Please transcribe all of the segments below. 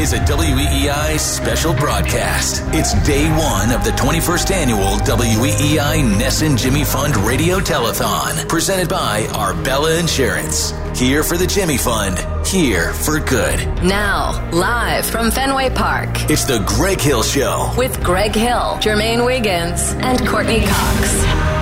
Is a WEEI special broadcast. It's day one of the 21st annual WEEI NESN Jimmy Fund Radio Telethon, presented by Arbella Insurance. Here for the Jimmy Fund, here for good. Now, live from Fenway Park It's the Greg Hill Show. with Greg Hill, Jermaine Wiggins, and Courtney Cox.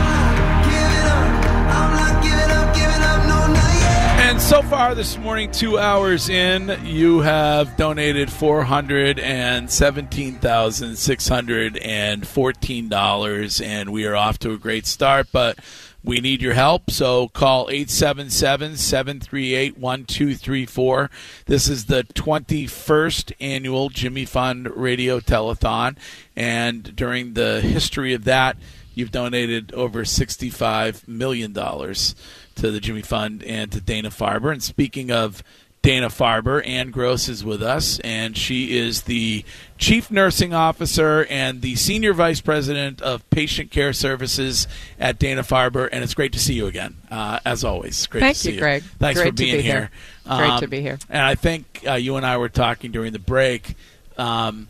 So far this morning, two hours in, you have donated four hundred and seventeen thousand six hundred and fourteen dollars, and we are off to a great start. But we need your help, so call 877-738-1234. This is the 21st annual Jimmy Fund Radio Telethon, and during the history of that, you've donated over $65 million to the Jimmy Fund and to Dana Farber. And speaking of Dana Farber, Anne Gross is with us, and she is the Chief Nursing Officer and the Senior Vice President of Patient Care Services at Dana Farber. And it's great to see you again, uh, as always. Great Thank to see you, Greg. Thanks Great for being be here. here. Great to be here. And I think uh, you and I were talking during the break. Um,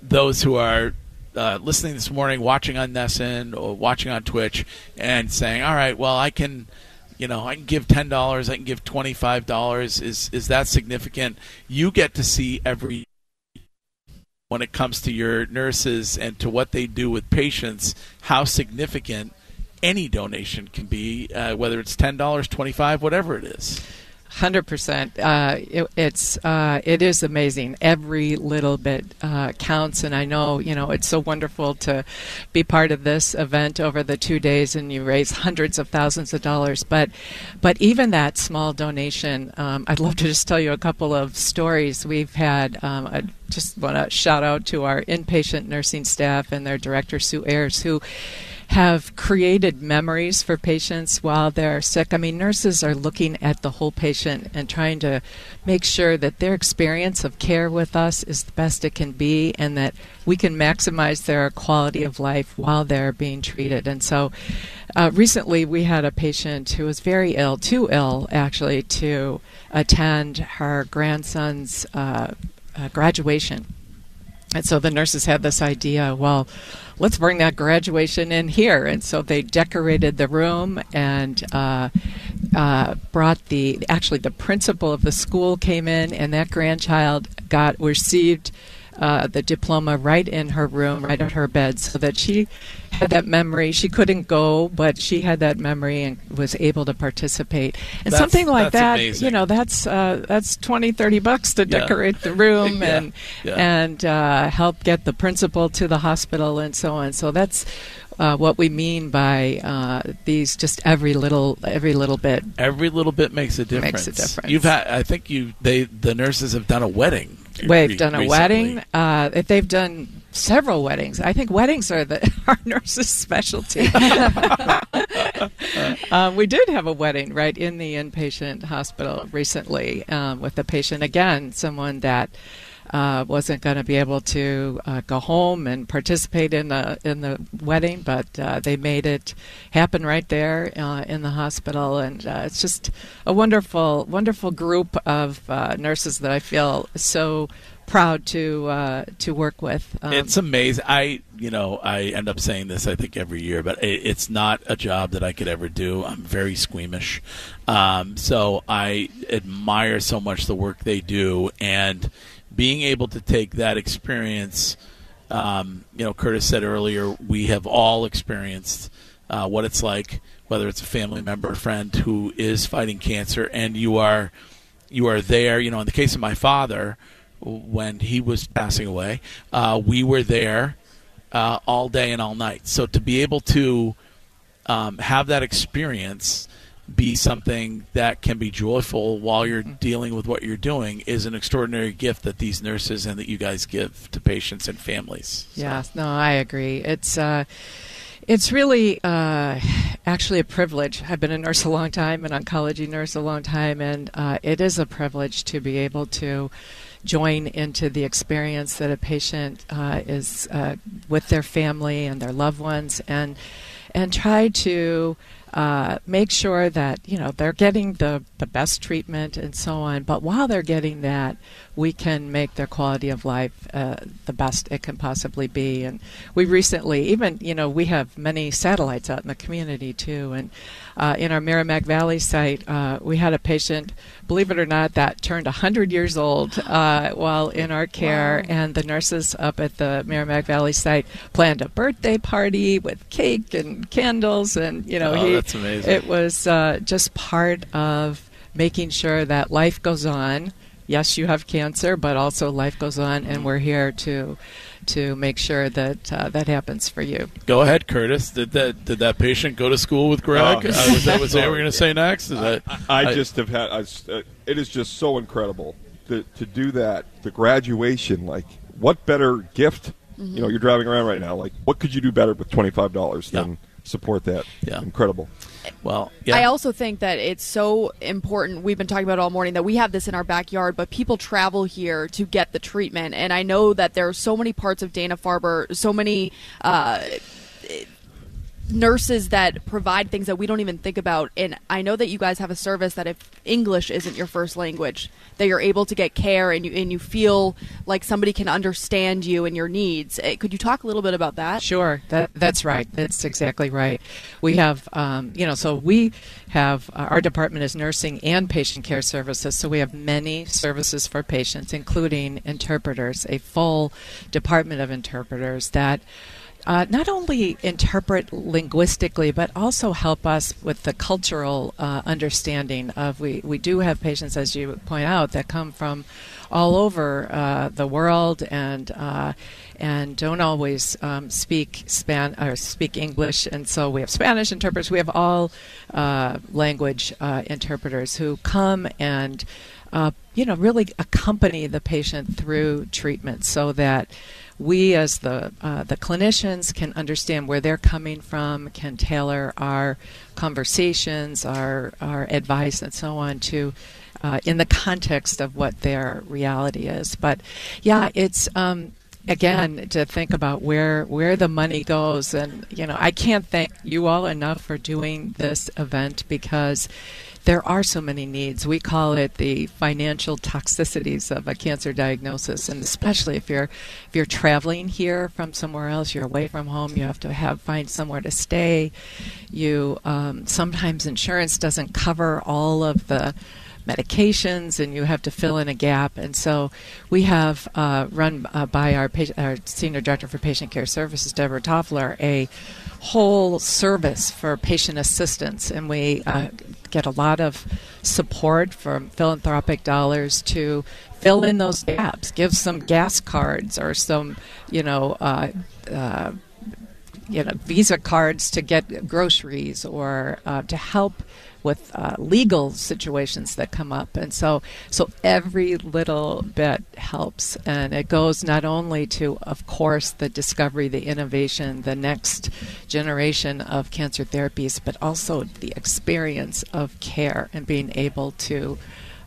those who are uh, listening this morning, watching on NESN or watching on Twitch, and saying, "All right, well, I can." You know, I can give ten dollars. I can give twenty-five dollars. Is is that significant? You get to see every when it comes to your nurses and to what they do with patients, how significant any donation can be, uh, whether it's ten dollars, twenty-five, whatever it is. Hundred percent. Uh, it, it's uh, it is amazing. Every little bit uh, counts, and I know you know it's so wonderful to be part of this event over the two days, and you raise hundreds of thousands of dollars. But but even that small donation, um, I'd love to just tell you a couple of stories we've had. Um, I just want to shout out to our inpatient nursing staff and their director Sue Ayers, who have created memories for patients while they're sick. I mean, nurses are looking at the whole patient and trying to make sure that their experience of care with us is the best it can be and that we can maximize their quality of life while they're being treated. And so, uh, recently we had a patient who was very ill, too ill actually, to attend her grandson's uh, uh, graduation. And so the nurses had this idea, well, let's bring that graduation in here. And so they decorated the room and uh, uh, brought the, actually, the principal of the school came in, and that grandchild got received uh, the diploma right in her room, right at her bed, so that she had that memory. She couldn't go, but she had that memory and was able to participate. And That's- something like that, amazing. you know, that's uh, that's 20, 30 bucks to Yeah. decorate the room Yeah. and Yeah. and uh, help get the principal to the hospital and so on. So that's uh, what we mean by uh, these just every little every little bit. Every little bit makes a difference. Makes a difference. You've had, I think you, they, the nurses have done a wedding. We've re- done a recently. wedding. Uh, if they've done several weddings. I think weddings are the our nurses' specialty. um, we did have a wedding right in the inpatient hospital recently um, with a patient again, someone that. Uh, wasn't going to be able to uh, go home and participate in the in the wedding, but uh, they made it happen right there uh, in the hospital, and uh, it's just a wonderful, wonderful group of uh, nurses that I feel so proud to to work with. Um, it's amazing. I you know I end up saying this I think every year, but it, it's not a job that I could ever do. I'm very squeamish, um, so I admire so much the work they do and being able to take that experience, um, you know, Curtis said earlier, we have all experienced uh, what it's like, whether it's a family member, or friend who is fighting cancer, and you are you are there. You know, in the case of my father, when he was passing away, uh, we were there uh, all day and all night. So to be able to um, have that experience be something that can be joyful while you're mm-hmm. dealing with what you're doing is an extraordinary gift that these nurses and that you guys give to patients and families. Yeah, no, I agree. It's uh, it's really uh, actually a privilege. I've been a nurse a long time, an oncology nurse a long time, and uh, it is a privilege to be able to join into the experience that a patient uh, is uh, with their family and their loved ones, and and try to uh, make sure that you know they're getting the, the best treatment and so on. But while they're getting that, we can make their quality of life uh, the best it can possibly be. And we recently, even you know, we have many satellites out in the community too. And uh, in our Merrimack Valley site, uh, we had a patient, believe it or not, that turned 100 years old uh, while in our care, wow. and the nurses up at the Merrimack Valley site planned a birthday party with cake and candles, and you know, oh, he that's amazing. It was uh, just part of making sure that life goes on. Yes, you have cancer, but also life goes on, and we're here to to make sure that uh, that happens for you. Go ahead, Curtis. Did that did that patient go to school with Greg? Uh, was that what we were going to say next? That, I, I, just have had. I, uh, it is just so incredible to to do that. The graduation, like what better gift? Mm-hmm. You know, you're driving around right now. Like, what could you do better with twenty five dollars yeah. than support that? Yeah, incredible. Well, yeah. I also think that it's so important. We've been talking about all morning that we have this in our backyard, but people travel here to get the treatment. And I know that there are so many parts of Dana Farber, so many. Uh, nurses that provide things that we don't even think about. And I know that you guys have a service that if English isn't your first language, that you're able to get care and you and you feel like somebody can understand you and your needs. Eh, could you talk a little bit about that? Sure, that that's right. That's exactly right. We have, um, you know, so we have uh, our department is nursing and patient care services. So we have many services for patients, including interpreters, a full department of interpreters that uh, not only interpret linguistically, but also help us with the cultural uh, understanding of. We, we do have patients, as you point out, that come from all over uh, the world and uh, and don't always um, speak Span or speak English, and so we have Spanish interpreters. We have all uh, language uh, interpreters who come and you know really accompany the patient through treatment so that we as the uh, the clinicians can understand where they're coming from, can tailor our conversations, our our advice, and so on to. Uh, in the context of what their reality is, but yeah, it's um, again to think about where where the money goes, and you know I can't thank you all enough for doing this event because there are so many needs. We call it the financial toxicities of a cancer diagnosis, and especially if you're if you're traveling here from somewhere else, you're away from home, you have to have find somewhere to stay. You um, sometimes insurance doesn't cover all of the medications and you have to fill in a gap. And so we have uh, run uh, by our, our Senior Director for Patient Care Services, Deborah Toffler, a whole service for patient assistance. And we uh, get a lot of support from philanthropic dollars to fill in those gaps, give some gas cards or some, you know, uh, uh, you know, Visa cards to get groceries or uh, to help with uh, legal situations that come up, and so so every little bit helps, and it goes not only to, of course, the discovery, the innovation, the next generation of cancer therapies, but also the experience of care and being able to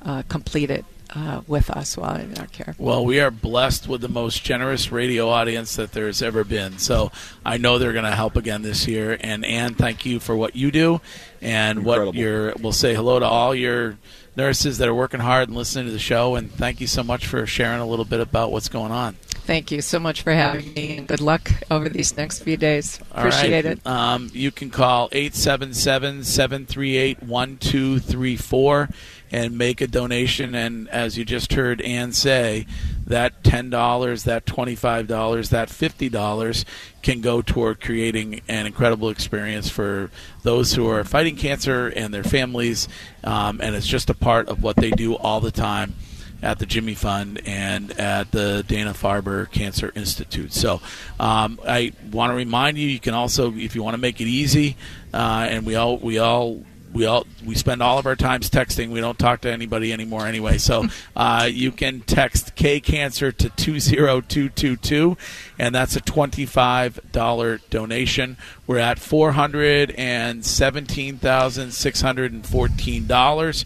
uh, complete it uh, with us while in our care. Well, we are blessed with the most generous radio audience that there's ever been. So I know they're going to help again this year. And Anne, thank you for what you do and Incredible. what you're. We'll say hello to all your nurses that are working hard and listening to the show. And thank you so much for sharing a little bit about what's going on. Thank you so much for having me, and good luck over these next few days. Right. Appreciate it. Um, you can call 877 738 1234 and make a donation. And as you just heard Anne say, that $10, that $25, that $50 can go toward creating an incredible experience for those who are fighting cancer and their families. Um, and it's just a part of what they do all the time at the Jimmy Fund and at the Dana Farber Cancer Institute. So um, I want to remind you, you can also, if you want to make it easy, uh, and we all we all we all we spend all of our times texting. We don't talk to anybody anymore anyway. So uh, you can text K Cancer to two zero two two two, and that's a twenty five dollar donation. We're at four hundred and seventeen thousand six hundred and fourteen dollars.